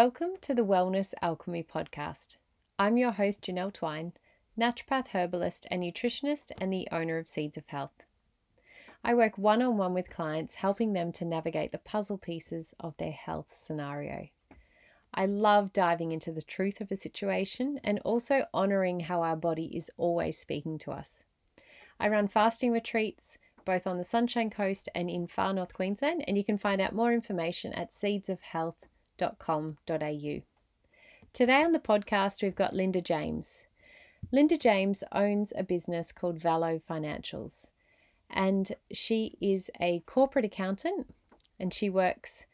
Welcome to the Wellness Alchemy podcast. I'm your host, Janelle Twine, naturopath, herbalist, and nutritionist, and the owner of Seeds of Health. I work one on one with clients, helping them to navigate the puzzle pieces of their health scenario. I love diving into the truth of a situation and also honoring how our body is always speaking to us. I run fasting retreats both on the Sunshine Coast and in far north Queensland, and you can find out more information at seedsofhealth.com.au. Today on the podcast, we've got Linda James. Linda James owns a business called Valo Financials, and she is a corporate accountant and she works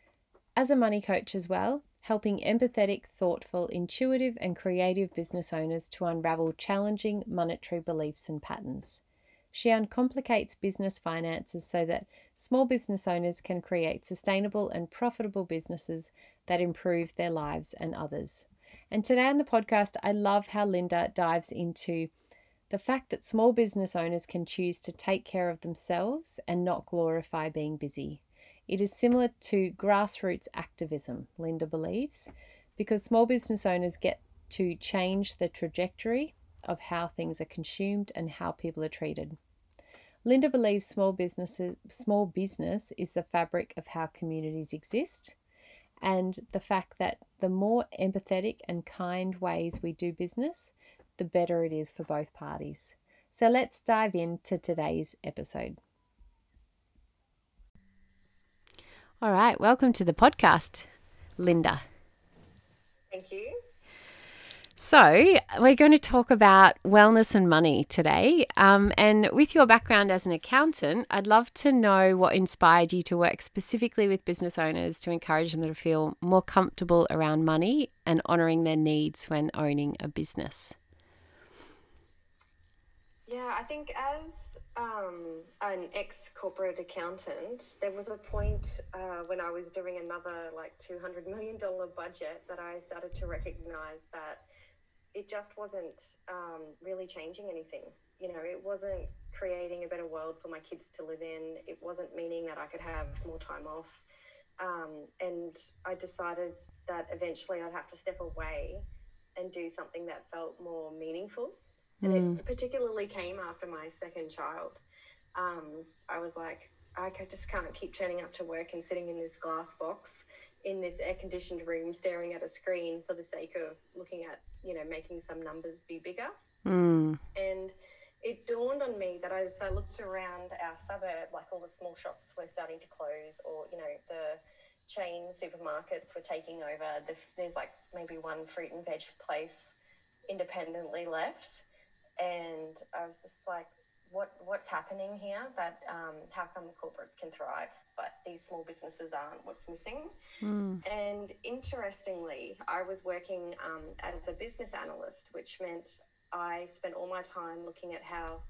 as a money coach as well, helping empathetic, thoughtful, intuitive, and creative business owners to unravel challenging monetary beliefs and patterns. She uncomplicates business finances so that small business owners can create sustainable and profitable businesses that improve their lives and others. And today on the podcast, I love how Linda dives into the fact that small business owners can choose to take care of themselves and not glorify being busy. It is similar to grassroots activism, Linda believes, because small business owners get to change the trajectory of how things are consumed and how people are treated. Linda believes small businesses small business is the fabric of how communities exist and the fact that the more empathetic and kind ways we do business, the better it is for both parties. So let's dive into today's episode. All right, welcome to the podcast, Linda. Thank you. So, we're going to talk about wellness and money today. Um, and with your background as an accountant, I'd love to know what inspired you to work specifically with business owners to encourage them to feel more comfortable around money and honouring their needs when owning a business. Yeah, I think as um, an ex corporate accountant, there was a point uh, when I was doing another like $200 million budget that I started to recognize that it just wasn't um, really changing anything. You know, it wasn't creating a better world for my kids to live in. It wasn't meaning that I could have more time off. Um, and I decided that eventually I'd have to step away and do something that felt more meaningful. And mm. it particularly came after my second child. Um, I was like, I just can't keep turning up to work and sitting in this glass box in this air conditioned room staring at a screen for the sake of looking at, you know, making some numbers be bigger. Mm. And it dawned on me that as I looked around our suburb, like all the small shops were starting to close, or, you know, the chain supermarkets were taking over. There's like maybe one fruit and veg place independently left. And I was just like, what what's happening here that um, how come corporates can thrive but these small businesses aren't what's missing. Mm. and interestingly i was working um, as a business analyst which meant i spent all my time looking at how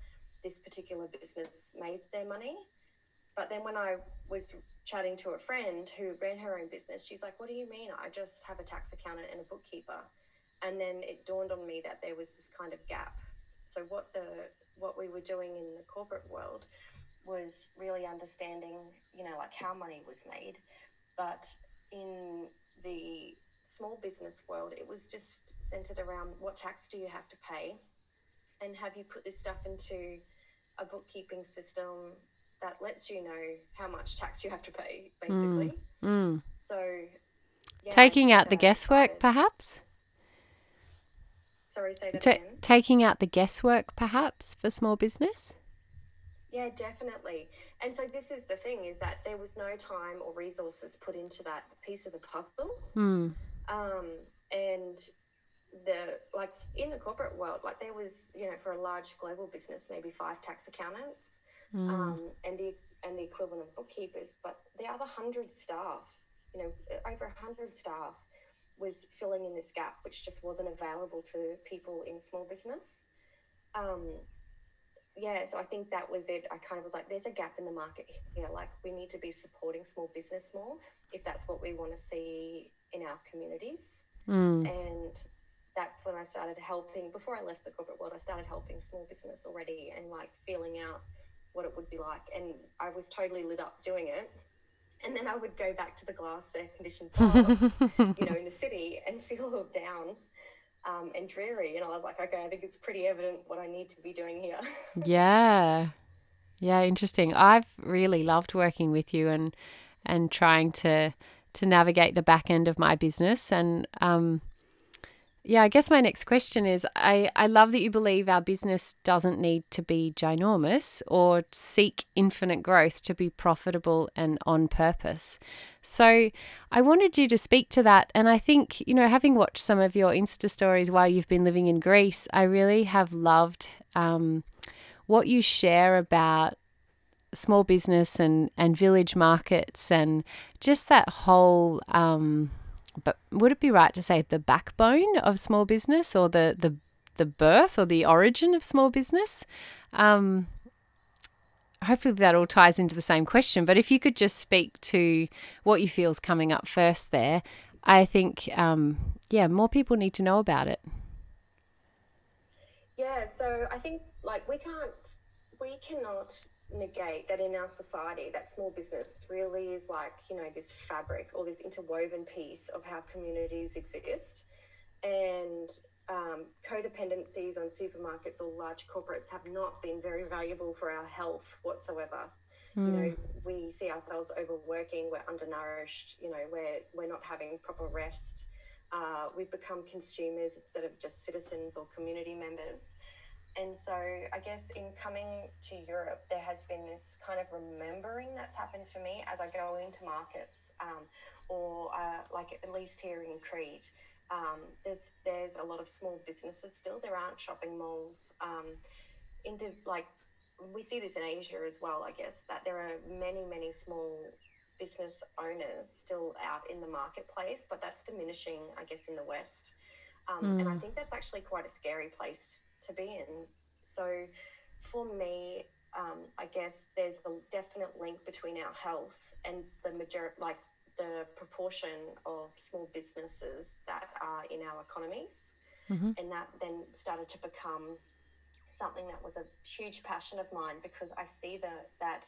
this particular business made their money. But then when i was chatting to a friend who ran her own business she's like what do you mean? I just have a tax accountant and a bookkeeper. And then it dawned on me that there was this kind of gap. So what the what we were doing in the corporate world was really understanding, you know, like how money was made. But in the small business world, it was just centered around what tax do you have to pay? And have you put this stuff into a bookkeeping system that lets you know how much tax you have to pay, basically? Mm. Mm. So, yeah, taking out the guesswork, perhaps? Sorry, say that again. Taking out the guesswork, perhaps, for small business? Yeah, definitely. And so this is the thing is that there was no time or resources put into that piece of the puzzle. Mm. Um, and the like in the corporate world, like there was, you know, for a large global business, maybe five tax accountants, mm. um, and the and the equivalent of bookkeepers, but the other hundred staff, you know, over a hundred staff was filling in this gap, which just wasn't available to people in small business. Um, yeah, so I think that was it. I kind of was like, there's a gap in the market here. Like, we need to be supporting small business more if that's what we want to see in our communities. Mm. And that's when I started helping. Before I left the corporate world, I started helping small business already and like feeling out what it would be like. And I was totally lit up doing it. And then I would go back to the glass air conditioned pubs, you know, in the city and feel down um, and dreary. And I was like, okay, I think it's pretty evident what I need to be doing here. yeah. Yeah, interesting. I've really loved working with you and and trying to to navigate the back end of my business and um, yeah, I guess my next question is I, I love that you believe our business doesn't need to be ginormous or seek infinite growth to be profitable and on purpose. So I wanted you to speak to that. And I think, you know, having watched some of your Insta stories while you've been living in Greece, I really have loved um, what you share about small business and, and village markets and just that whole. Um, but would it be right to say the backbone of small business or the the the birth or the origin of small business? Um, hopefully that all ties into the same question. But if you could just speak to what you feel is coming up first there, I think um, yeah, more people need to know about it. Yeah, so I think like we can't we cannot negate that in our society that small business really is like you know this fabric or this interwoven piece of how communities exist and um, codependencies on supermarkets or large corporates have not been very valuable for our health whatsoever mm. you know hmm. we see ourselves overworking we're undernourished you know we're we're not having proper rest uh, we've become consumers instead of just citizens or community members and so I guess in coming to Europe, there has been this kind of remembering that's happened for me as I go into markets, um, or uh, like at least here in Crete. Um, there's there's a lot of small businesses still. There aren't shopping malls. Um, into like we see this in Asia as well. I guess that there are many many small business owners still out in the marketplace, but that's diminishing. I guess in the West. Um, mm. And I hmm. think that's actually quite a scary place to be in. So for me, um, I guess there's a definite link between our health and the major like the proportion of small businesses that are in our economies. Mm-hmm. And that then started to become something that was a huge passion of mine because I see that that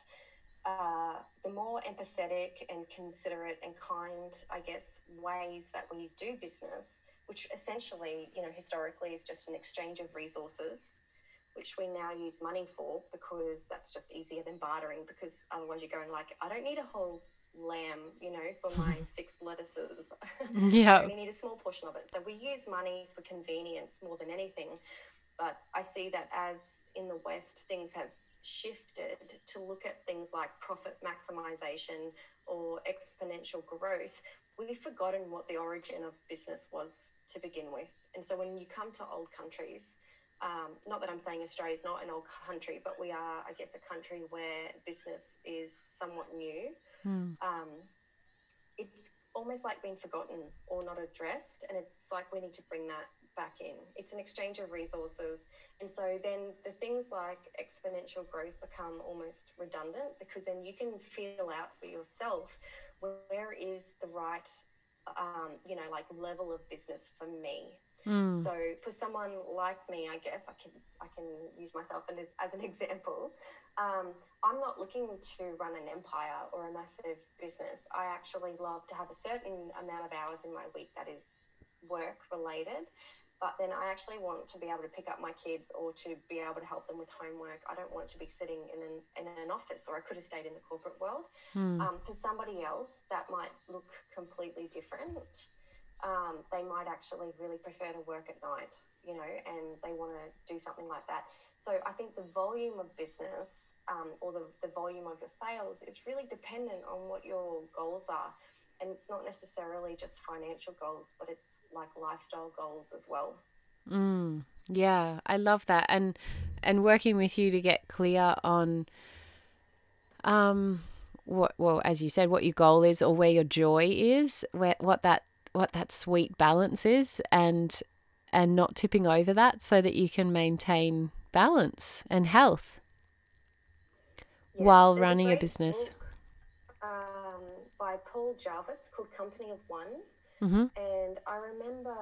uh, the more empathetic and considerate and kind, I guess, ways that we do business, which essentially, you know, historically is just an exchange of resources, which we now use money for because that's just easier than bartering because otherwise you're going like, I don't need a whole lamb, you know, for my six lettuces. Yeah. Only need a small portion of it. So we use money for convenience more than anything. But I see that as in the West, things have shifted to look at things like profit maximization or exponential growth, we've forgotten what the origin of business was to begin with. And so when you come to old countries, um, not that I'm saying Australia is not an old country, but we are, I guess, a country where business is somewhat new. Mm. Um, it's almost like being forgotten or not addressed. And it's like we need to bring that back in. It's an exchange of resources. And so then the things like exponential growth become almost redundant because then you can feel out for yourself where is the right um, you know like level of business for me? Mm. so for someone like me i guess i can i can use myself as, as an example. Um, i'm not looking to run an empire or a massive business. I actually love to have a certain amount of hours in my week that is work related but then I actually want to be able to pick up my kids or to be able to help them with homework. I don't want to be sitting in an, in an office or I could have stayed in the corporate world. Mm. Um, for somebody else, that might look completely different. Um, they might actually really prefer to work at night, you know, and they want to do something like that. So I think the volume of business um, or the, the volume of your sales is really dependent on what your goals are and it's not necessarily just financial goals, but it's like lifestyle goals as well. Mm, yeah, I love that, and and working with you to get clear on, um, what well as you said, what your goal is or where your joy is, where what that what that sweet balance is, and and not tipping over that, so that you can maintain balance and health while running a, a business. Book by Paul Jarvis called Company of One. Mm-hmm. And I remember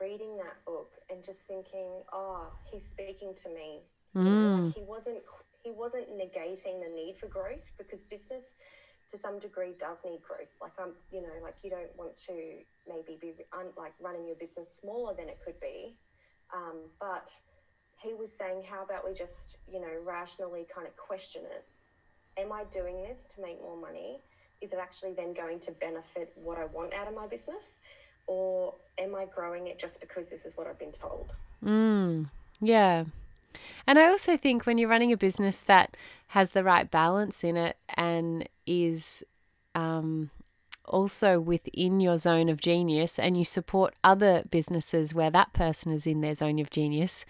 reading that book and just thinking, oh, he's speaking to me. Mm. he wasn't he wasn't negating the need for growth because business to some degree does need growth. Like I'm, you know, like you don't want to maybe be un, like running your business smaller than it could be, um, but he was saying, how about we just, you know, rationally kind of question it? Am I doing this to make more money? Is it actually then going to benefit what I want out of my business? Or am I growing it just because this is what I've been told? Mm, yeah. And I also think when you're running a business that has the right balance in it and is um, also within your zone of genius and you support other businesses where that person is in their zone of genius,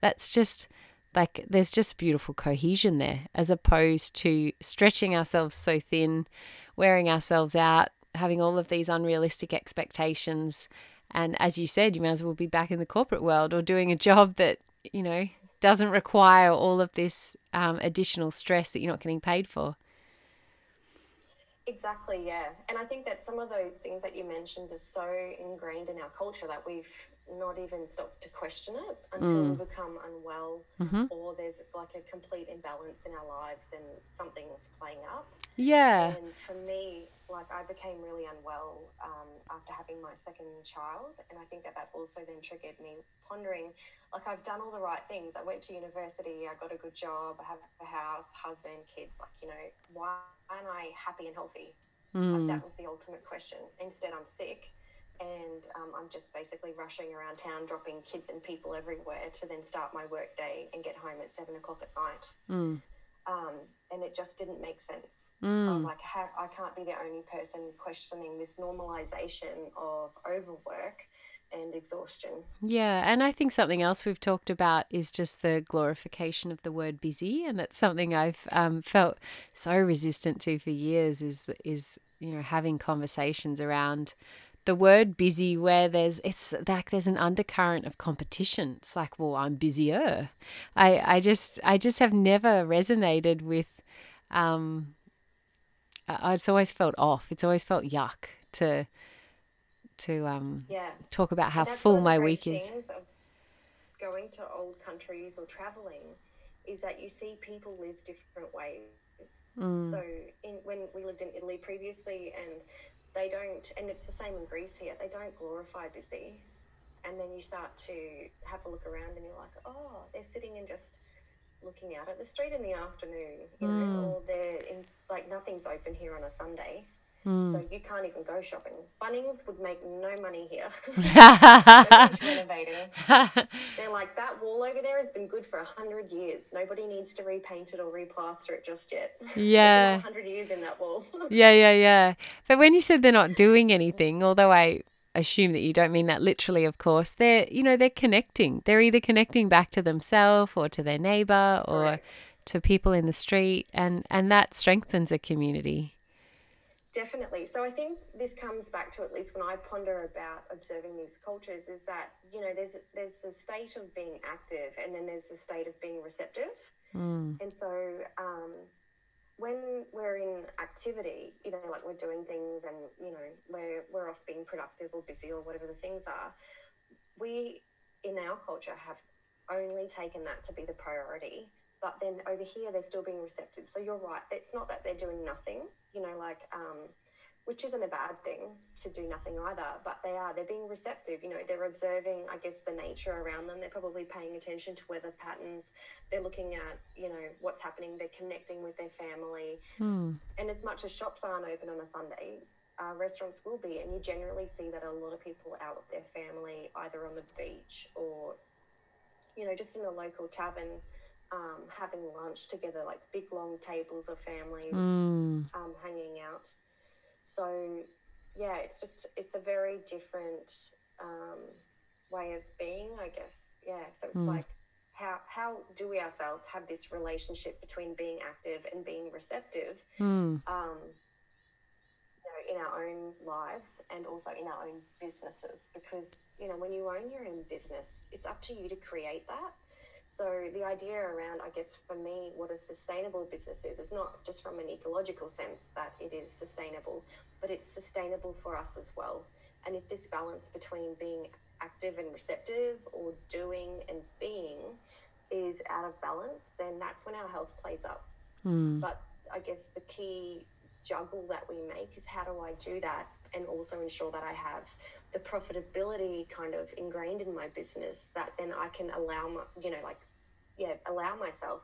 that's just like there's just beautiful cohesion there as opposed to stretching ourselves so thin, wearing ourselves out, having all of these unrealistic expectations. And as you said, you might as well be back in the corporate world or doing a job that, you know, doesn't require all of this um, additional stress that you're not getting paid for. Exactly, yeah. And I think that some of those things that you mentioned are so ingrained in our culture that we've not even stop to question it until mm. we become unwell mm-hmm. or there's like a complete imbalance in our lives and something's playing up. Yeah. And for me, like I became really unwell um, after having my second child. And I think that that also then triggered me pondering like I've done all the right things. I went to university, I got a good job, I have a house, husband, kids. Like, you know, why am I happy and healthy? Mm. Like, that was the ultimate question. Instead, I'm sick and um, I'm just basically rushing around town, dropping kids and people everywhere to then start my work day and get home at seven o'clock at night. Mm. Um, and it just didn't make sense. Mm. I was like, I can't be the only person questioning this normalization of overwork and exhaustion. Yeah, and I think something else we've talked about is just the glorification of the word busy, and that's something I've um, felt so resistant to for years. Is is you know having conversations around the word busy where there's it's like there's an undercurrent of competition. It's like well i'm busier. I i just i just have never resonated with um it's always felt off. It's always felt yuck to to um yeah. talk about how full my week is. going to old countries or traveling is that you see people live different ways. Mm. so in when we lived in italy previously and they don't, and it's the same in Greece here, they don't glorify busy. And then you start to have a look around and you're like, oh, they're sitting and just looking out at the street in the afternoon, you mm. know, or they're in, like, nothing's open here on a Sunday. Mm. So you can't even go shopping. Bunnings would make no money here. renovating. They're like that wall over there has been good for a hundred years. Nobody needs to repaint it or replaster it just yet. Yeah, hundred years in that wall. yeah, yeah, yeah. But when you said they're not doing anything, although I assume that you don't mean that literally, of course, they're you know they're connecting. They're either connecting back to themselves or to their neighbor or Correct. to people in the street, and and that strengthens a community. Definitely. So I think this comes back to at least when I ponder about observing these cultures is that you know there's there's the state of being active and then there's the state of being receptive. Mm. And so um, when we're in activity, you know, like we're doing things and you know we're we're off being productive or busy or whatever the things are, we in our culture have only taken that to be the priority but then over here they're still being receptive. So you're right. It's not that they're doing nothing, you know, like, um, which isn't a bad thing to do nothing either, but they are. They're being receptive. You know, they're observing, I guess, the nature around them. They're probably paying attention to weather patterns. They're looking at, you know, what's happening. They're connecting with their family. Hmm. And as much as shops aren't open on a Sunday, uh, restaurants will be. And you generally see that a lot of people out with their family, either on the beach or, you know, just in a local tavern um, having lunch together, like big long tables of families mm. um, hanging out. So, yeah, it's just it's a very different um, way of being, I guess. Yeah, so it's mm. like how how do we ourselves have this relationship between being active and being receptive? Mm. Um, you know, in our own lives and also in our own businesses, because you know when you own your own business, it's up to you to create that so the idea around, I guess, for me, what a sustainable business is, is not just from an ecological sense that it is sustainable, but it's sustainable for us as well. And if this balance between being active and receptive or doing and being is out of balance, then that's when our health plays up. Mm. But I guess the key juggle that we make is how do I do that and also ensure that I have the profitability kind of ingrained in my business that then I can allow my, you know, like, yeah, allow myself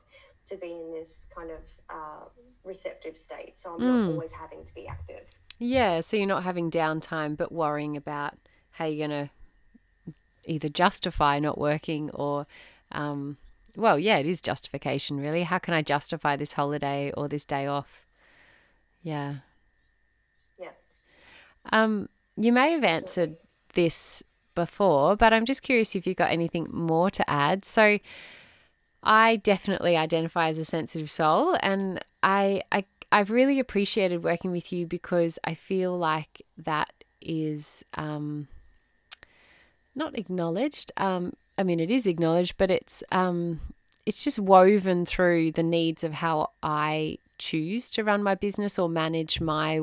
to be in this kind of uh, receptive state. So I'm mm. not always having to be active. Yeah, so you're not having downtime, but worrying about how you're going to either justify not working or, um, well, yeah, it is justification, really. How can I justify this holiday or this day off? Yeah. Yeah. Um, you may have answered this before, but I'm just curious if you've got anything more to add. So, I definitely identify as a sensitive soul, and I, I I've really appreciated working with you because I feel like that is um, not acknowledged. Um, I mean, it is acknowledged, but it's um, it's just woven through the needs of how I choose to run my business or manage my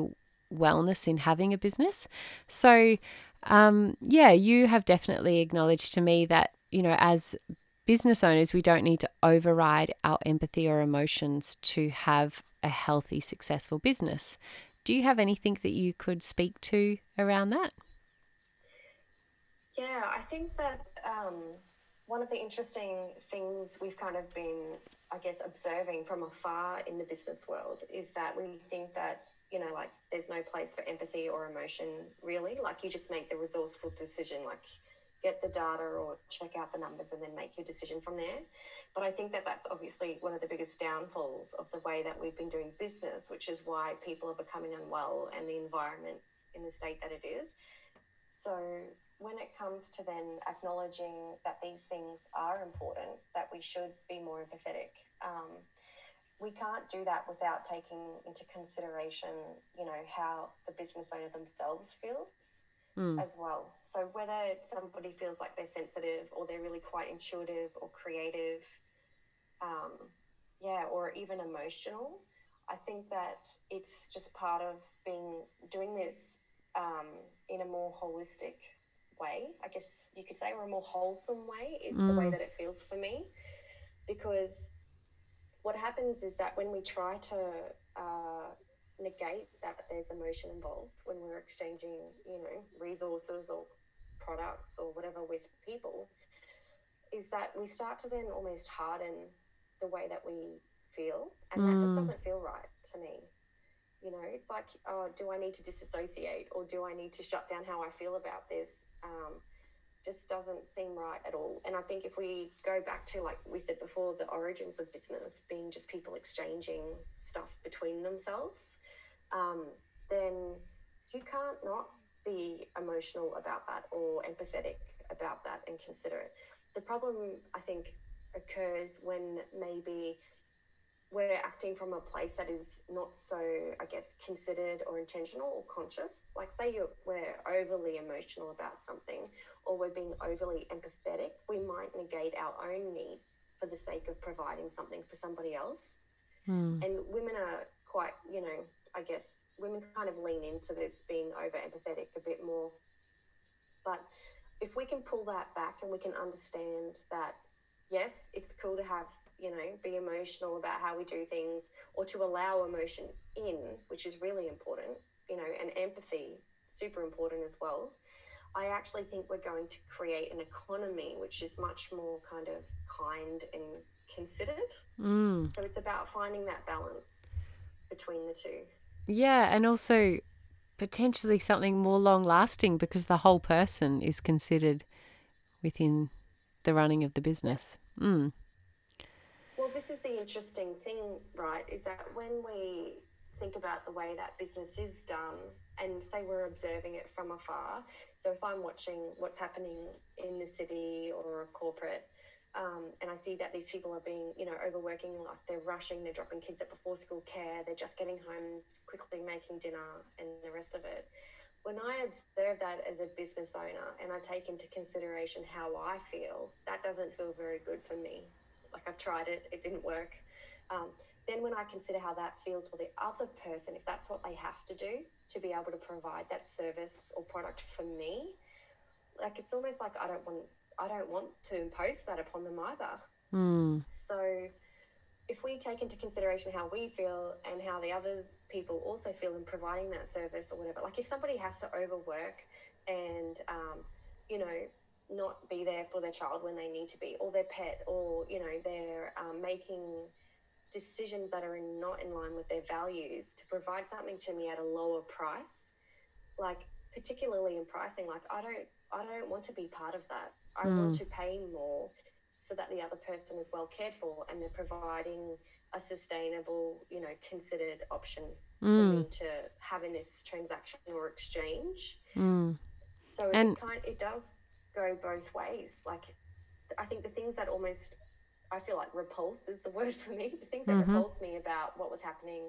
wellness in having a business. So, um, yeah, you have definitely acknowledged to me that you know as business owners, we don't need to override our empathy or emotions to have a healthy, successful business. Do you have anything that you could speak to around that? Yeah, I think that um, one of the interesting things we've kind of been, I guess, observing from afar in the business world is that we think that, you know, like there's no place for empathy or emotion really. Like you just make the resourceful decision, like get the data or check out the numbers and then make your decision from there. But I think that that's obviously one of the biggest downfalls of the way that we've been doing business, which is why people are becoming unwell and the environment's in the state that it is. So when it comes to then acknowledging that these things are important, that we should be more empathetic, um, we can't do that without taking into consideration, you know, how the business owner themselves feels mm. as well. So whether somebody feels like they're sensitive or they're really quite intuitive or creative, um, yeah, or even emotional, I think that it's just part of being doing this um, in a more holistic way, I guess you could say, or a more wholesome way is mm. the way mm. that it feels for me. Because what happens is that when we try to uh, negate that there's emotion involved when we're exchanging, you know, resources or products or whatever with people, is that we start to then almost harden the way that we feel, and mm. that just mm. doesn't feel right to me. You know, it's like, oh, do I need to disassociate or do I need to shut down how I feel about this? Um, just doesn't seem right at all. And I think if we go back to, like we said before, the origins of business being just people exchanging stuff between themselves, um, then you can't not be emotional about that or empathetic about that and consider it. The problem, I think, occurs when maybe we're acting from a place that is not so, I guess, considered or intentional or conscious. Like, say you're, we're overly emotional about something or we're being overly empathetic, we might negate our own needs for the sake of providing something for somebody else. Mm. And women are quite, you know, I guess women kind of lean into this being over empathetic a bit more. But if we can pull that back and we can understand that, yes, it's cool to have, you know, be emotional about how we do things or to allow emotion in, which is really important, you know, and empathy, super important as well. I actually think we're going to create an economy which is much more kind of kind and considered. Mm. So it's about finding that balance between the two. Yeah, and also potentially something more long lasting because the whole person is considered within the running of the business. Mm. Well, this is the interesting thing, right? Is that when we think about the way that business is done and say we're observing it from afar. So if I'm watching what's happening in the city or a corporate, um, and I see that these people are being, you know, overworking, like they're rushing, they're dropping kids at before school care, they're just getting home quickly making dinner and the rest of it. When I observe that as a business owner and I take into consideration how I feel, that doesn't feel very good for me. Like I've tried it, it didn't work. Um, then when I consider how that feels for the other person, if that's what they have to do to be able to provide that service or product for me, like it's almost like I don't want I don't want to impose that upon them either. Mm. So if we take into consideration how we feel and how the other people also feel in providing that service or whatever, like if somebody has to overwork and, um, you know, not be there for their child when they need to be, or their pet, or, you know, they're um, making decisions that are not in line with their values to provide something to me at a lower price, like particularly in pricing, like I don't, I don't want to be part of that. I mm. want to pay more so that the other person is well cared for and they're providing a sustainable, you know, considered option mm. for me to have in this transaction or exchange. Mm. So and it kind it does go both ways. Like I think the things that almost I feel like repulse is the word for me. The things that mm-hmm. repulse me about what was happening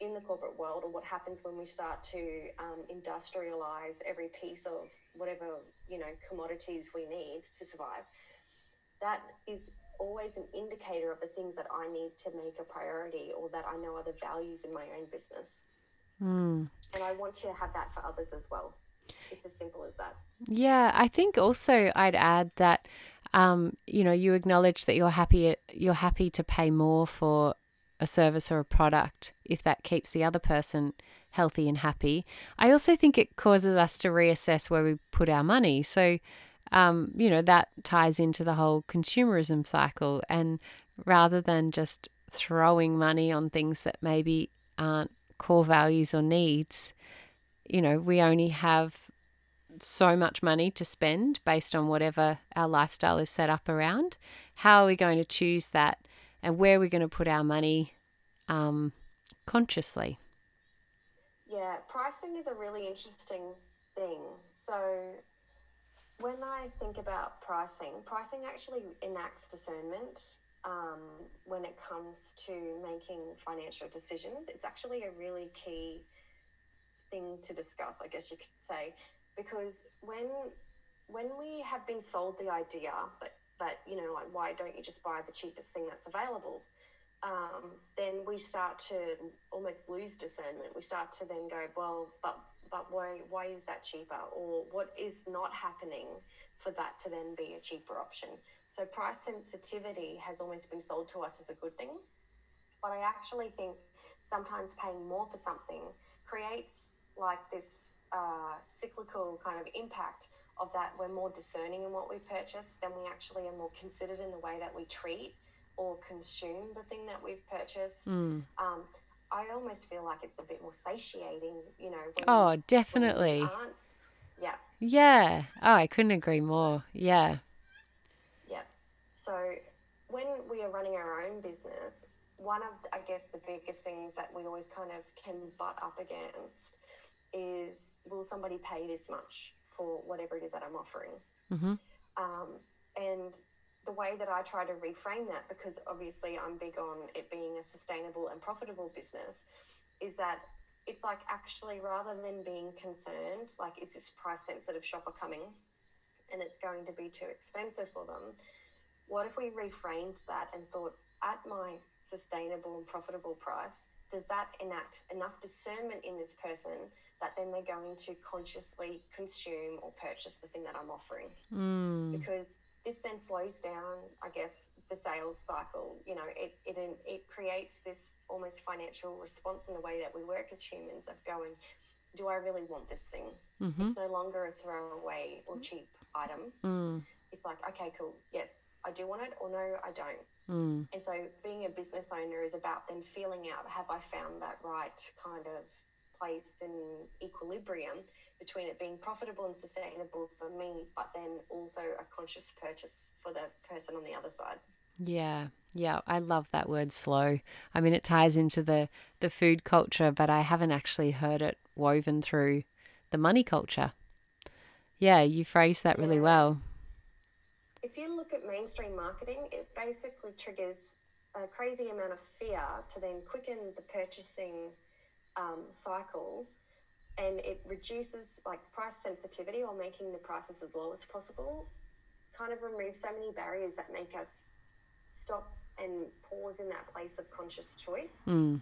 in the corporate world or what happens when we start to um, industrialize every piece of whatever you know commodities we need to survive that is always an indicator of the things that I need to make a priority or that I know are the values in my own business. Mm. And I want to have that for others as well. It's as simple as that. Yeah, I think also I'd add that um, you know, you acknowledge that you're happy you're happy to pay more for a service or a product if that keeps the other person healthy and happy. I also think it causes us to reassess where we put our money. So um, you know, that ties into the whole consumerism cycle. And rather than just throwing money on things that maybe aren't core values or needs, you know, we only have so much money to spend based on whatever our lifestyle is set up around. How are we going to choose that and where we're going to put our money um, consciously? Yeah, pricing is a really interesting thing. So when I think about pricing, pricing actually enacts discernment um, when it comes to making financial decisions. It's actually a really key thing to discuss, I guess you could say, because when when we have been sold the idea that that you know like why don't you just buy the cheapest thing that's available? Um, then we start to almost lose discernment. We start to then go well but but why why is that cheaper? Or what is not happening for that to then be a cheaper option? So price sensitivity has almost been sold to us as a good thing. But i actually think sometimes paying more for something creates like this uh, cyclical kind of impact of that we're more discerning in what we purchase then we actually are more considered in the way that we treat or consume the thing that we've purchased mm. um, I almost feel like it's a bit more satiating, you know. oh, definitely. Yeah. Yeah. Oh, I couldn't agree more. Yeah. Yeah. So when we are running our own business, one of, I guess, the biggest things that we always kind of can butt up against is will somebody pay this much for whatever it is that I'm offering? Mm-hmm. Um, and the way that I try to reframe that, because obviously I'm big on it being a sustainable and profitable business, is that it's like actually rather than being concerned, like, is this price sensitive shopper coming and it's going to be too expensive for them? What if we reframed that and thought, at my sustainable and profitable price, does that enact enough discernment in this person that then they're going to consciously consume or purchase the thing that I'm offering? Mm. Because this then slows down, I guess, the sales cycle. You know, it, it, it creates this almost financial response in the way that we work as humans of going, do I really want this thing? Mm-hmm. It's no longer a throwaway or cheap item. Mm. It's like, okay, cool. Yes, I do want it, or no, I don't. Mm. And so being a business owner is about then feeling out have I found that right kind of place in equilibrium between it being profitable and sustainable for me, but then also a conscious purchase for the person on the other side. Yeah, yeah, I love that word slow. I mean, it ties into the the food culture, but I haven't actually heard it woven through the money culture. Yeah, you phrase that really yeah. well. If you look at mainstream marketing, it basically triggers a crazy amount of fear to then quicken the purchasing um, cycle and it reduces like price sensitivity while making the prices as low as possible kind of removes so many barriers that make us stop and pause in that place of conscious choice mm.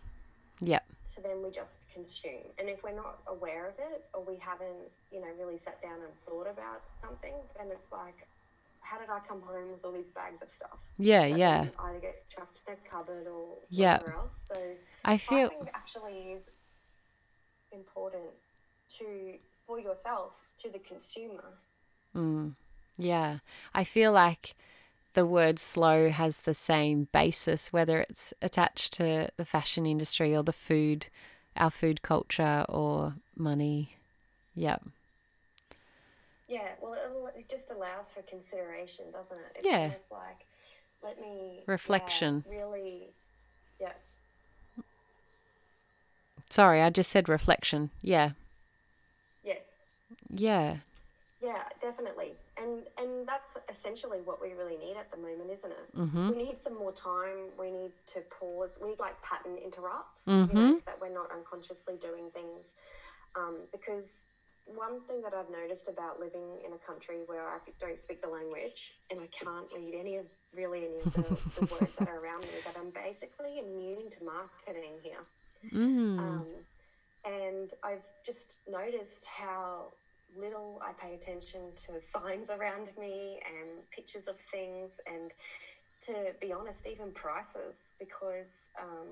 yep so then we just consume and if we're not aware of it or we haven't you know really sat down and thought about something then it's like how did I come home with all these bags of stuff? Yeah, yeah. Either get chucked in the cupboard or Yeah. else. So I feel actually is important to for yourself to the consumer. Mm, yeah. I feel like the word slow has the same basis, whether it's attached to the fashion industry or the food, our food culture or money. Yep. Yeah, well, it, it just allows for consideration, doesn't it? It's Yeah. like, let me yeah, Reflection. really, yeah, Sorry, I just said reflection. Yeah. yes, Yeah. yeah, definitely, and and that's essentially what we really need at the moment, isn't it? Mhm. We need some more time. We need to pause. We need like pattern interrupts, Mhm. you know, so that we're not unconsciously doing things. Um, because one thing that I've noticed about living in a country where I don't speak the language and I can't read any of really any of the, the words that are around me, that I'm basically immune to marketing here. Mm. Um, and I've just noticed how little I pay attention to signs around me and pictures of things, and to be honest, even prices, because, um,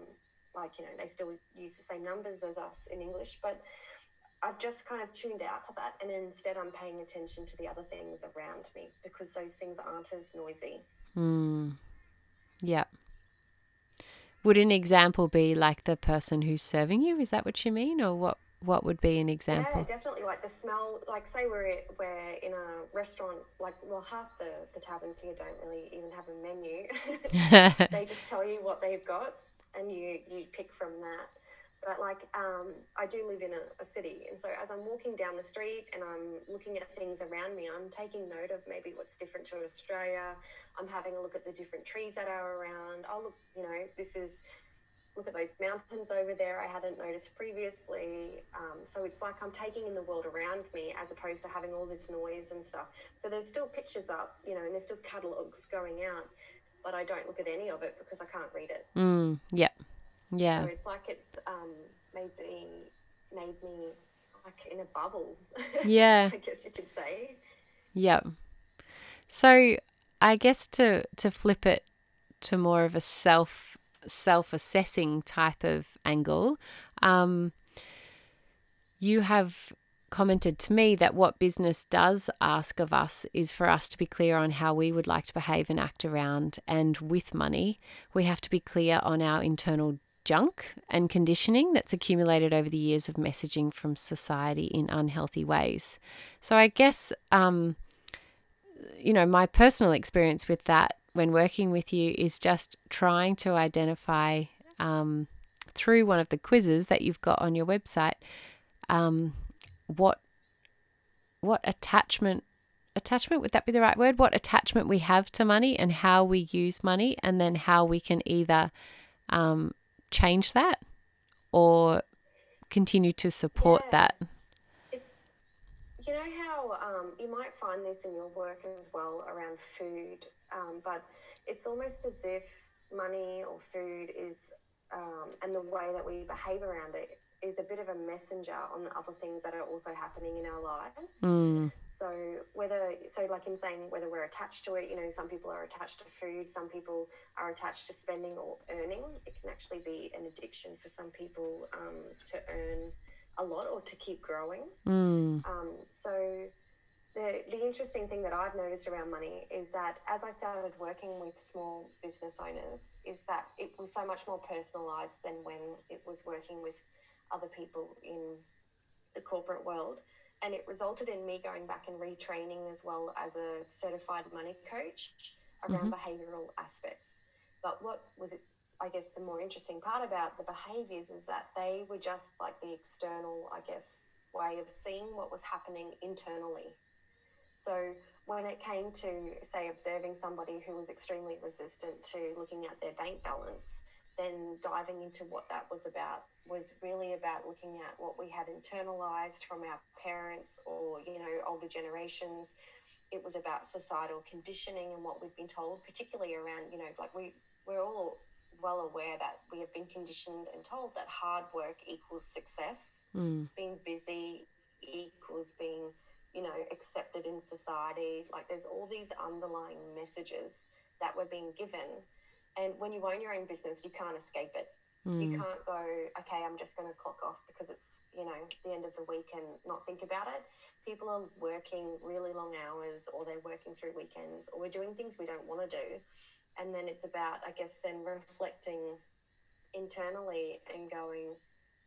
like, you know, they still use the same numbers as us in English, but I've just kind of tuned out to that, and instead I'm paying attention to the other things around me because those things aren't as noisy. Mm. Would an example be like the person who's serving you? Is that what you mean, or what? What would be an example? Yeah, definitely. Like the smell, like say we're we're in a restaurant, like well half the the taverns here don't really even have a menu. they just tell you what they've got, and you you pick from that. But like um, I do live in a, a city, and so as I'm walking down the street and I'm looking at things around me, I'm taking note of maybe what's different to Australia. I'm having a look at the different trees that are around. I'll look, you know, this is look at those mountains over there I hadn't noticed previously. Um, so it's like I'm taking in the world around me as opposed to having all this noise and stuff. So there's still pictures up, you know, and there's still catalogs going out, but I don't look at any of it because I can't read it. mm. Yeah. Yeah. So it's like it's um, made me made me like in a bubble. Yeah. I guess you could say. Yep. So I guess to to flip it to more of a self self assessing type of angle, um, you have commented to me that what business does ask of us is for us to be clear on how we would like to behave and act around and with money we have to be clear on our internal junk and conditioning that's accumulated over the years of messaging from society in unhealthy ways. So i guess um, you know, my personal experience with that when working with you is just trying to identify um, through one of the quizzes that you've got on your website um, what what attachment attachment would that be the right word? What attachment we have to money and how we use money and then how we can either um, change that or continue to support Yeah. that You know how um, you might find this in your work as well around food, um, but it's almost as if money or food is, um, and the way that we behave around it is a bit of a messenger on the other things that are also happening in our lives. mm, So whether so like in saying whether we're attached to it, you know, some people are attached to food, some people are attached to spending or earning. It can actually be an addiction for some people um, to earn a lot or to keep growing. mm, Um, so the the interesting thing that I've noticed around money is that as I started working with small business owners, is that it was so much more personalized than when it was working with other people in the corporate world. And it resulted in me going back and retraining as well as a certified money coach around mm-hmm. behavioral aspects. But what was it? I guess the more interesting part about the behaviors is that they were just like the external, I guess, way of seeing what was happening internally. So when it came to, say, observing somebody who was extremely resistant to looking at their bank balance, then diving into what that was about was really about looking at what we had internalized from our parents or, you know, older generations. It was about societal conditioning and what we've been told, particularly around, you know, like we, we're all well aware that we have been conditioned and told that hard work equals success mm, being busy equals being, you know, accepted in society. Like there's all these underlying messages that we're being given. And when you own your own business, you can't escape it. Mm. You can't go, okay, I'm just going to clock off because it's, you know, the end of the week and not think about it. People are working really long hours or they're working through weekends or we're doing things we don't want to do. And then it's about, I guess, then reflecting internally and going,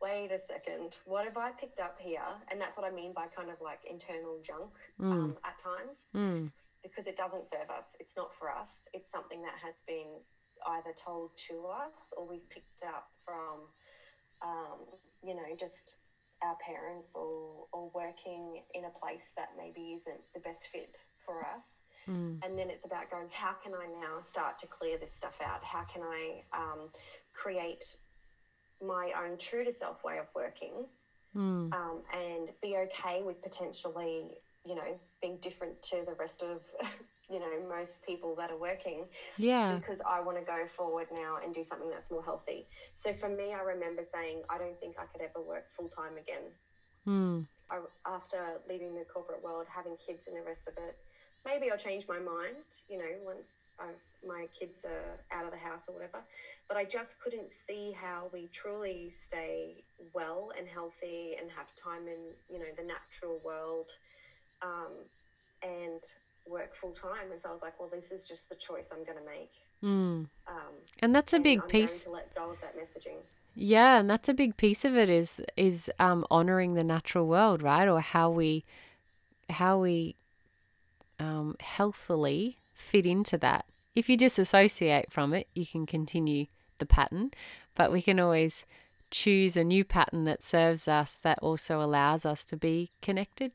wait a second, what have I picked up here? And that's what I mean by kind of like internal junk Mm. um, at times Mm. because it doesn't serve us. It's not for us. It's something that has been either told to us or we've picked up from, um, you know, just our parents or, or working in a place that maybe isn't the best fit for us. Mm. And then it's about going, how can I now start to clear this stuff out? How can I um, create my own true to self way of working Mm. um, and be okay with potentially, you know, being different to the rest of, you know, most people that are working Yeah. because I want to go forward now and do something that's more healthy. So for me, I remember saying, I don't think I could ever work full time again. Mm. I, after leaving the corporate world, having kids and the rest of it, maybe I'll change my mind, you know, once I, my kids are out of the house or whatever. But I just couldn't see how we truly stay well and healthy and have time in, you know, the natural world um, and work full time. And so I was like, well, this is just the choice I'm going to make. Mm. Um, And that's a and big I'm piece. To let go of that messaging. Yeah, and that's a big piece of it is is um honoring the natural world, right? Or how we how we um healthfully fit into that. If you disassociate from it, you can continue the pattern, but we can always choose a new pattern that serves us that also allows us to be connected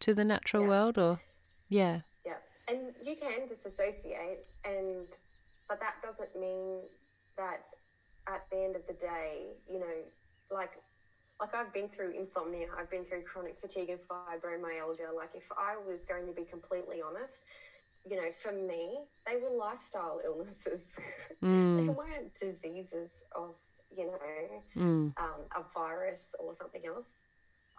to the natural Yeah. world or yeah. Yeah, and you can disassociate, and but that doesn't mean that at the end of the day, you know, like like I've been through insomnia, I've been through chronic fatigue and fibromyalgia. Like if I was going to be completely honest, you know, for me, they were lifestyle illnesses. they Mm, weren't diseases of you know mm, um, a virus or something else.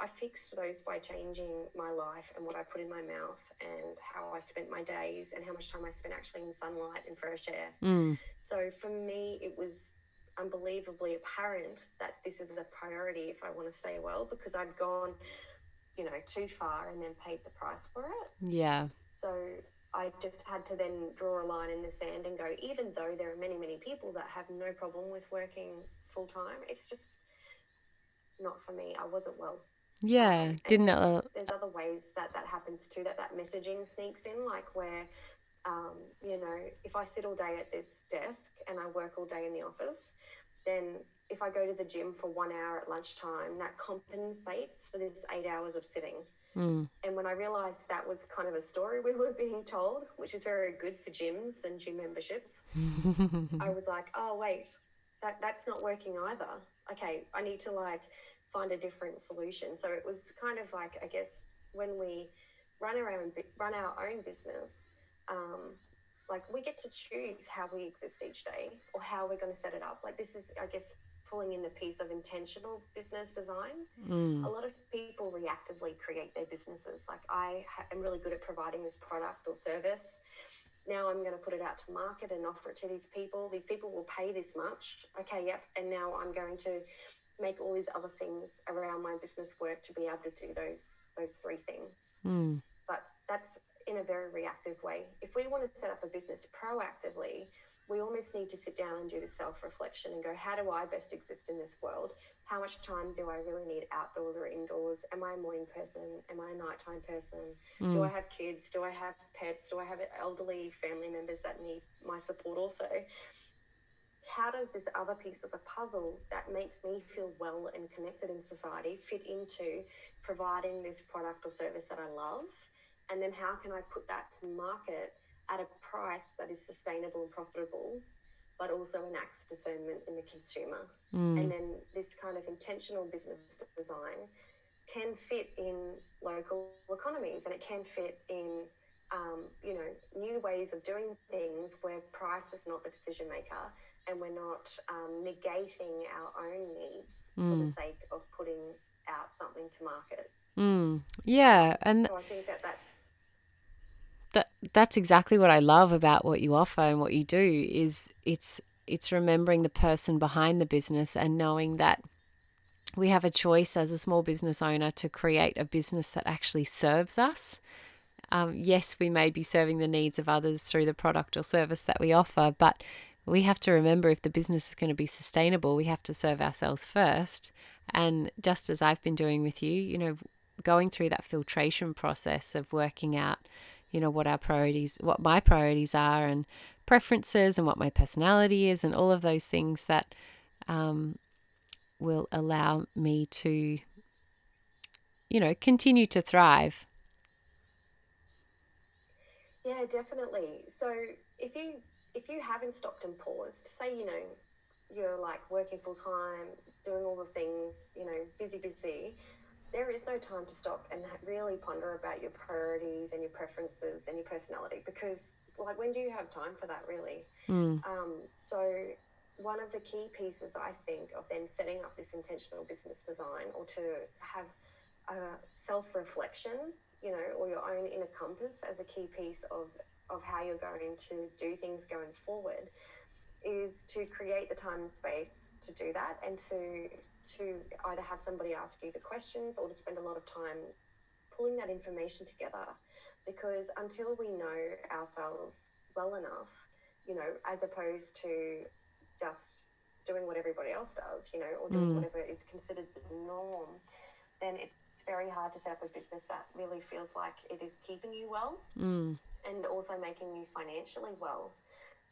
I fixed those by changing my life and what I put in my mouth and how I spent my days and how much time I spent actually in sunlight and fresh air. mm, So for me, it was unbelievably apparent that this is a priority if I want to stay well because I'd gone, you know, too far and then paid the price for it. yeah. So I just had to then draw a line in the sand and go, even though there are many, many people that have no problem with working full time, it's just not for me. I wasn't well. Yeah. And Didn't there's, uh, there's other ways that that happens too, that that messaging sneaks in, like where, um, you know, if I sit all day at this desk and I work all day in the office, then if I go to the gym for one hour at lunchtime, that compensates for this eight hours of sitting. mm, And when I realized that was kind of a story we were being told, which is very good for gyms and gym memberships, I was like, oh, wait, that, that's not working either. Okay, I need to like find a different solution. So it was kind of like, I guess, when we run our own, run our own business, um, like we get to choose how we exist each day or how we're going to set it up. Like this is, I guess, pulling in the piece of intentional business design mm, a lot of people reactively create their businesses. Like I am really good at providing this product or service. Now I'm going to put it out to market and offer it to these people. These people will pay this much. Okay, yep. And now I'm going to make all these other things around my business work to be able to do those those three things. mm, But that's in a very reactive way. If we want to set up a business proactively, we almost need to sit down and do the self reflection and go, how do I best exist in this world? How much time do I really need outdoors or indoors? Am I a morning person? Am I a nighttime person? Do I have kids? Do I have pets? Do I have elderly family members that need my support also? How does this other piece of the puzzle that makes me feel well and connected in society fit into providing this product or service that I love? And then how can I put that to market at a price that is sustainable and profitable, but also enacts discernment in the consumer? mm, And then this kind of intentional business design can fit in local economies and it can fit in, um, you know, new ways of doing things where price is not the decision maker and we're not um, negating our own needs for the sake of putting out something to market. mm. Yeah. And So I think that that's that that's exactly what I love about what you offer and what you do is it's it's remembering the person behind the business and knowing that we have a choice as a small business owner to create a business that actually serves us. Um, yes, we may be serving the needs of others through the product or service that we offer, but we have to remember if the business is going to be sustainable, we have to serve ourselves first. And just as I've been doing with you, you know, going through that filtration process of working out, you know, what our priorities, what my priorities are, and preferences, and what my personality is, and all of those things that um, will allow me to, you know, continue to thrive. Yeah, definitely. So if you if you haven't stopped and paused, say you know you're like working full time, doing all the things, you know, busy, busy, there is no time to stop and really ponder about your priorities and your preferences and your personality because like when do you have time for that really mm. um, so one of the key pieces i think of then setting up this intentional business design or to have a self-reflection you know or your own inner compass as a key piece of of how you're going to do things going forward is to create the time and space to do that and to to either have somebody ask you the questions or to spend a lot of time pulling that information together because until we know ourselves well enough you know as opposed to just doing what everybody else does you know or doing mm. whatever is considered the norm then it's very hard to set up a business that really feels like it is keeping you well mm. And also making you financially well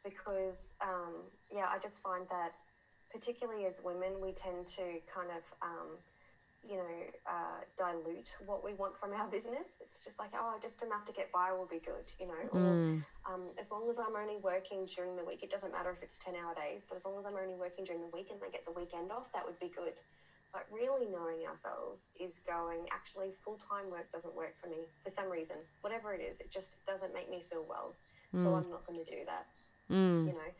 because um, yeah i just find that particularly as women, we tend to kind of, um, you know, uh, dilute what we want from our business. It's just like, oh, just enough to get by will be good, you know. Mm. Or um, as long as I'm only working during the week, it doesn't matter if it's 10 hour days, but as long as I'm only working during the week and I get the weekend off, that would be good. But really knowing ourselves is going, actually, full time work doesn't work for me for some reason. Whatever it is, it just doesn't make me feel well. Mm. So I'm not going to do that, mm. you know.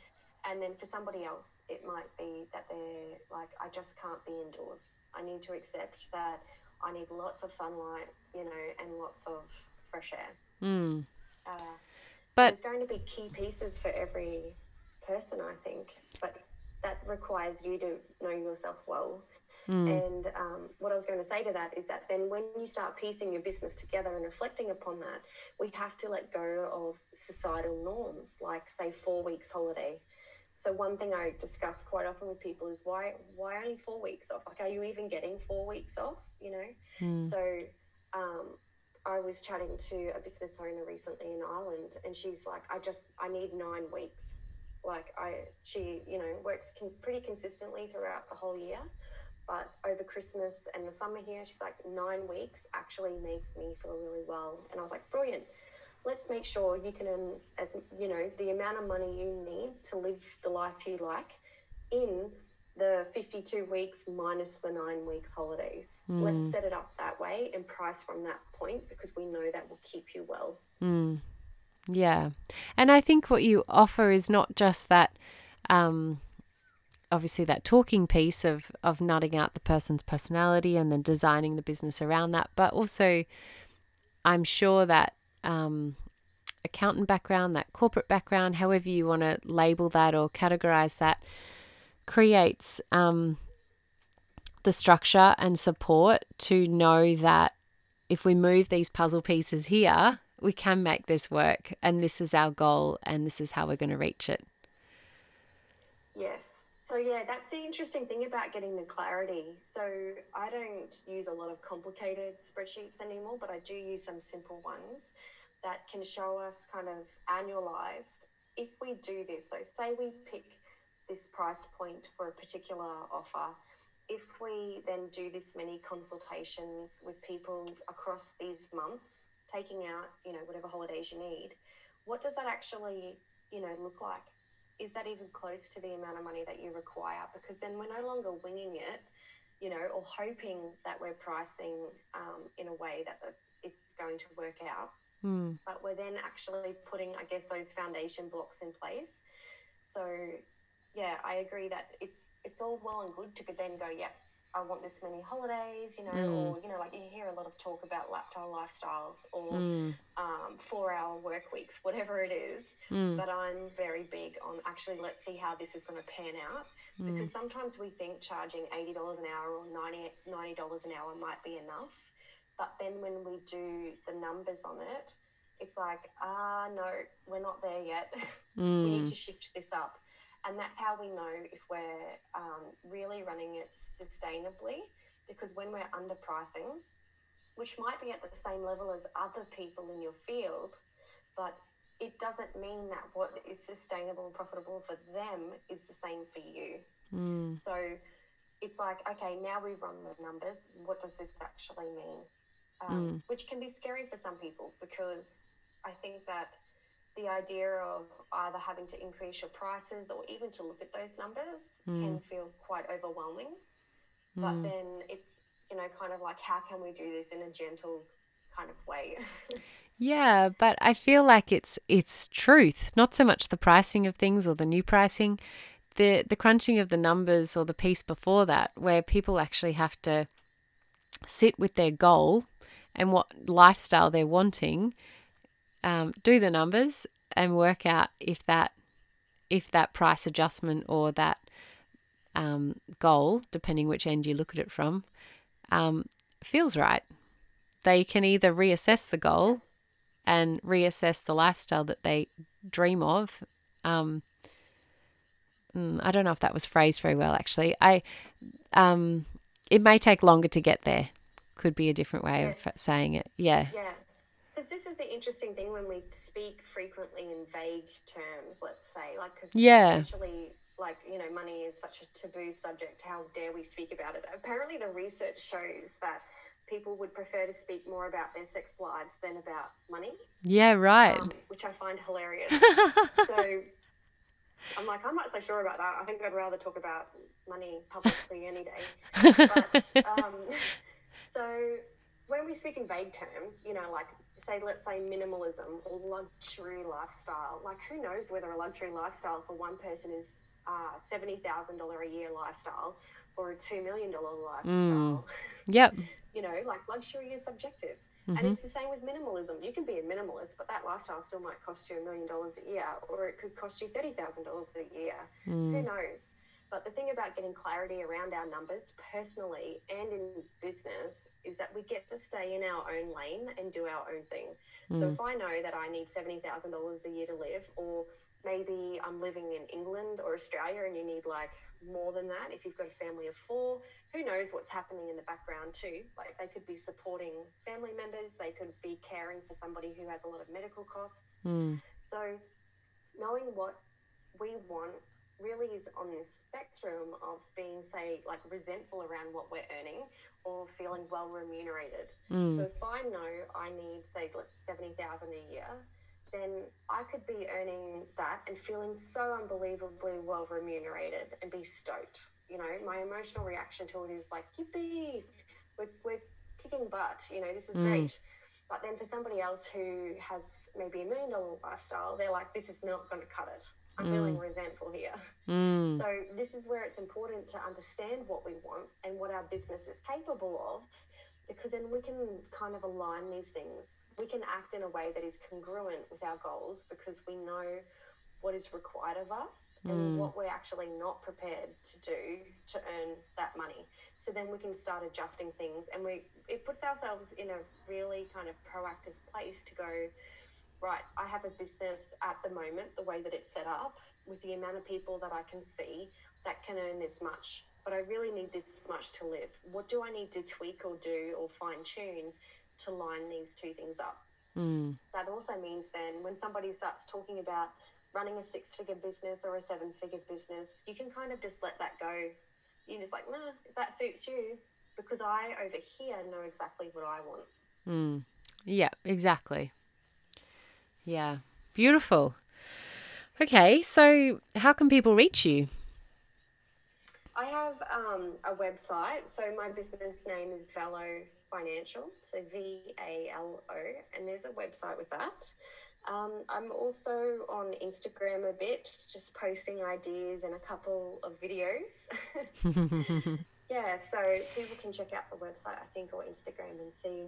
And then for somebody else, it might be that they're like, I just can't be indoors. I need to accept that I need lots of sunlight, you know, and lots of fresh air. Mm. Uh, so but there's going to be key pieces for every person, I think. But that requires you to know yourself well. Mm. And um, what I was going to say to that is that then when you start piecing your business together and reflecting upon that, we have to let go of societal norms, like, say, four weeks holiday so one thing I discuss quite often with people is why why only four weeks off? Like, are you even getting four weeks off? You know. Mm. So um, I was chatting to a business owner recently in Ireland, and she's like, I just I need nine weeks. Like I she you know works con- pretty consistently throughout the whole year, but over Christmas and the summer here, she's like nine weeks actually makes me feel really well. And I was like, brilliant let's make sure you can earn as you know the amount of money you need to live the life you like in the 52 weeks minus the nine weeks holidays. Mm. Let's set it up that way and price from that point because we know that will keep you well. Mm. Yeah. And I think what you offer is not just that, um, obviously, that talking piece of, of nutting out the person's personality and then designing the business around that, but also I'm sure that um, accountant background, that corporate background, however you want to label that or categorize that, creates um, the structure and support to know that if we move these puzzle pieces here, we can make this work, and this is our goal, and this is how we're going to reach it. Yes. So yeah, that's the interesting thing about getting the clarity. So I don't use a lot of complicated spreadsheets anymore, but I do use some simple ones that can show us kind of annualized if we do this. So say we pick this price point for a particular offer. If we then do this many consultations with people across these months, taking out, you know, whatever holidays you need, what does that actually, you know, look like? Is that even close to the amount of money that you require? Because then we're no longer winging it, you know, or hoping that we're pricing um, in a way that it's going to work out. Mm. But we're then actually putting, I guess, those foundation blocks in place. So, yeah, I agree that it's it's all well and good to then go, yeah, I want this many holidays, you know, Mm. or you know, like you hear a lot of talk about lifestyle lifestyles or Mm. um, four-hour work weeks, whatever it is. Mm. But I'm very big on actually let's see how this is going to pan out Mm. because sometimes we think charging eighty dollars an hour or 90 dollars an hour might be enough, but then when we do the numbers on it, it's like ah no, we're not there yet. we need Mm. to shift this up. And that's how we know if we're um, really running it sustainably. Because when we're underpricing, which might be at the same level as other people in your field, but it doesn't mean that what is sustainable and profitable for them is the same for you. Mm. So it's like, okay, now we run the numbers. What does this actually mean? Um, Which can be scary for some people because I think that the idea of either having to increase your prices or even to look at those numbers hmm. can feel quite overwhelming. But hmm. then it's, you know, kind of like, how can we do this in a gentle kind of way? Yeah, but I feel like it's it's truth, not so much the pricing of things or the new pricing, the the crunching of the numbers or the piece before that, where people actually have to sit with their goal and what lifestyle they're wanting, um, do the numbers and work out if that if that price adjustment or that um, goal, depending which end you look at it from, um, feels right. They can either reassess the goal and reassess the lifestyle that they dream of. Um, mm, I don't know if that was phrased very well, actually. I, um, it may take longer to get there. Could be a different way of saying it. Yeah. Yeah. Because this is the interesting thing when we speak frequently in vague terms, let's say, like, because Yeah. essentially, like, you know, money is such a taboo subject. How dare we speak about it? Apparently, the research shows that people would prefer to speak more about their sex lives than about money, Yeah. Right. um, which I find hilarious. so I'm like, I'm not so sure about that. I think I'd rather talk about money publicly any day. But, um, so when we speak in vague terms, you know, like say, let's say minimalism or luxury lifestyle, like who knows whether a luxury lifestyle for one person is uh, $70,000 a year lifestyle or a $2 million lifestyle. yep. You know, like luxury is subjective. Mm-hmm. And it's the same with minimalism. You can be a minimalist, but that lifestyle still might cost you a million dollars a year, or it could cost you $30,000 a year. Mm. Who knows? But the thing about getting clarity around our numbers personally and in business is that we get to stay in our own lane and do our own thing. So if I know that I need $70,000 a year to live, or maybe I'm living in England or Australia and you need like more than that if you've got a family of four, who knows what's happening in the background too? Like they could be supporting family members, they could be caring for somebody who has a lot of medical costs. Mm. So, knowing what we want really is on this spectrum of being, say, like resentful around what we're earning or feeling well remunerated. Mm. So, if I know I need, say, let's seventy thousand a year, then I could be earning that and feeling so unbelievably well remunerated and be stoked. You know, my emotional reaction to it is like, yippee, we're, we're kicking butt. You know, this is Mm. great. But then for somebody else who has maybe a million dollar lifestyle, they're like, this is not going to cut it. I'm feeling resentful here. Mm. So this is where it's important to understand what we want and what our business is capable of, because then we can kind of align these things. We can act in a way that is congruent with our goals because we know what is required of us and what we're actually not prepared to do to earn that money. So then we can start adjusting things, and we it puts ourselves in a really kind of proactive place to go right, I have a business at the moment, the way that it's set up, with the amount of people that I can see that can earn this much. But I really need this much to live. What do I need to tweak or do or fine tune to line these two things up? Mm. That also means then when somebody starts talking about running a six figure business or a seven figure business, you can kind of just let that go. You're just like, nah, if that suits you, because I over here know exactly what I want. Mm. Yeah, exactly. Yeah, beautiful. Okay, so how can people reach you? I have um, a website. So my business name is Valo Financial. So V A L O, and there's a website with that. Um, I'm also on Instagram a bit, just posting ideas and a couple of videos. yeah, so people can check out the website, I think, or Instagram and see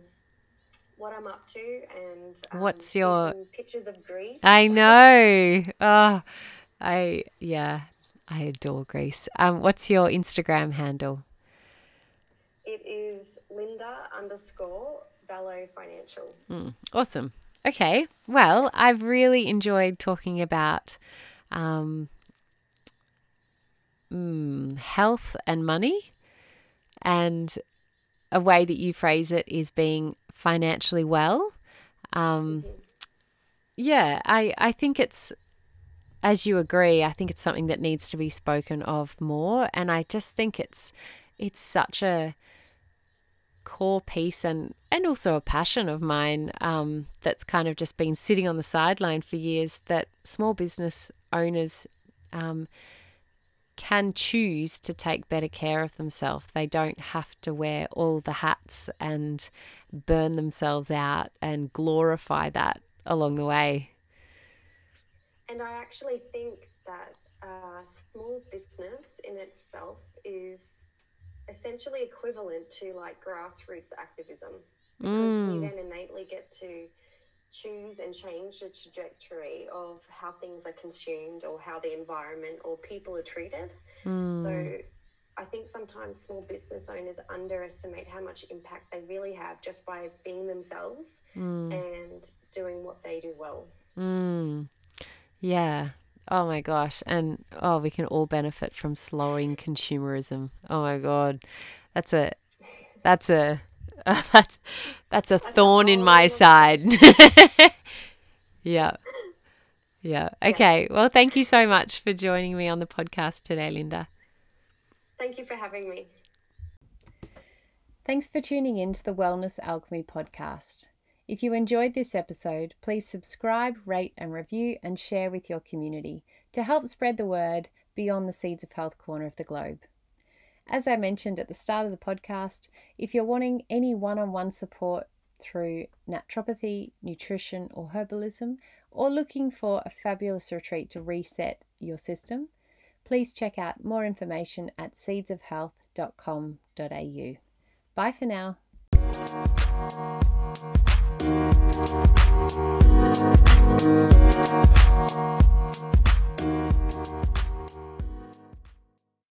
what I'm up to and um, What's your pictures of Greece? I know. Oh, I yeah, I adore Greece. Um, what's your Instagram handle? It is Linda underscore Valo Financial. Mm, awesome. Okay. Well, I've really enjoyed talking about um, mm, health and money, and a way that you phrase it is being financially well. Um, yeah, I, I think it's, as you agree, I think it's something that needs to be spoken of more. And I just think it's, it's such a core piece and, and also a passion of mine um, that's kind of just been sitting on the sideline for years that small business owners um, can choose to take better care of themselves. They don't have to wear all the hats and burn themselves out and glorify that along the way. And I actually think that uh, small business in itself is essentially equivalent to like grassroots activism because we Mm, then innately get to choose and change the trajectory of how things are consumed or how the environment or people are treated. mm, So I think sometimes small business owners underestimate how much impact they really have just by being themselves mm, and doing what they do well. mm. Yeah. Oh my gosh. And oh, we can all benefit from slowing consumerism. Oh my God. That's a, that's a, that's, that's a thorn in my side. yeah. Yeah. Okay. Well, thank you so much for joining me on the podcast today, Linda. Thank you for having me. Thanks for tuning in to the Wellness Alchemy podcast. If you enjoyed this episode, please subscribe, rate, and review and share with your community to help spread the word beyond the Seeds of Health corner of the globe. As I mentioned at the start of the podcast, if you're wanting any one on one support through naturopathy, nutrition, or herbalism, or looking for a fabulous retreat to reset your system, please check out more information at seedsofhealth.com.au. Bye for now.